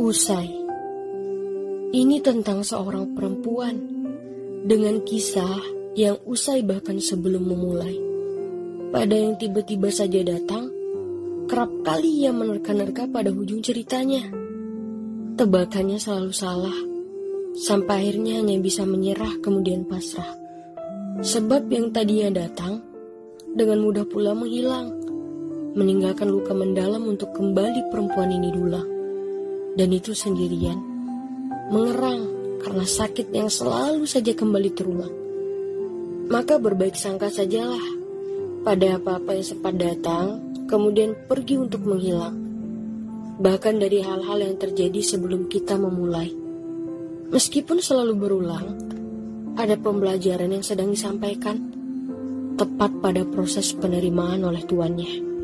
Usai. Ini tentang seorang perempuan dengan kisah yang usai bahkan sebelum memulai. Pada yang tiba-tiba saja datang, kerap kali ia menerka-nerka pada ujung ceritanya. Tebakannya selalu salah, sampai akhirnya hanya bisa menyerah kemudian pasrah. Sebab yang tadinya datang, dengan mudah pula menghilang, meninggalkan luka mendalam untuk kembali perempuan ini dulang. Dan itu sendirian, mengerang karena sakit yang selalu saja kembali terulang. Maka berbaik sangka sajalah pada apa-apa yang sempat datang, kemudian pergi untuk menghilang. Bahkan dari hal-hal yang terjadi sebelum kita memulai. Meskipun selalu berulang, ada pembelajaran yang sedang disampaikan, tepat pada proses penerimaan oleh tuannya.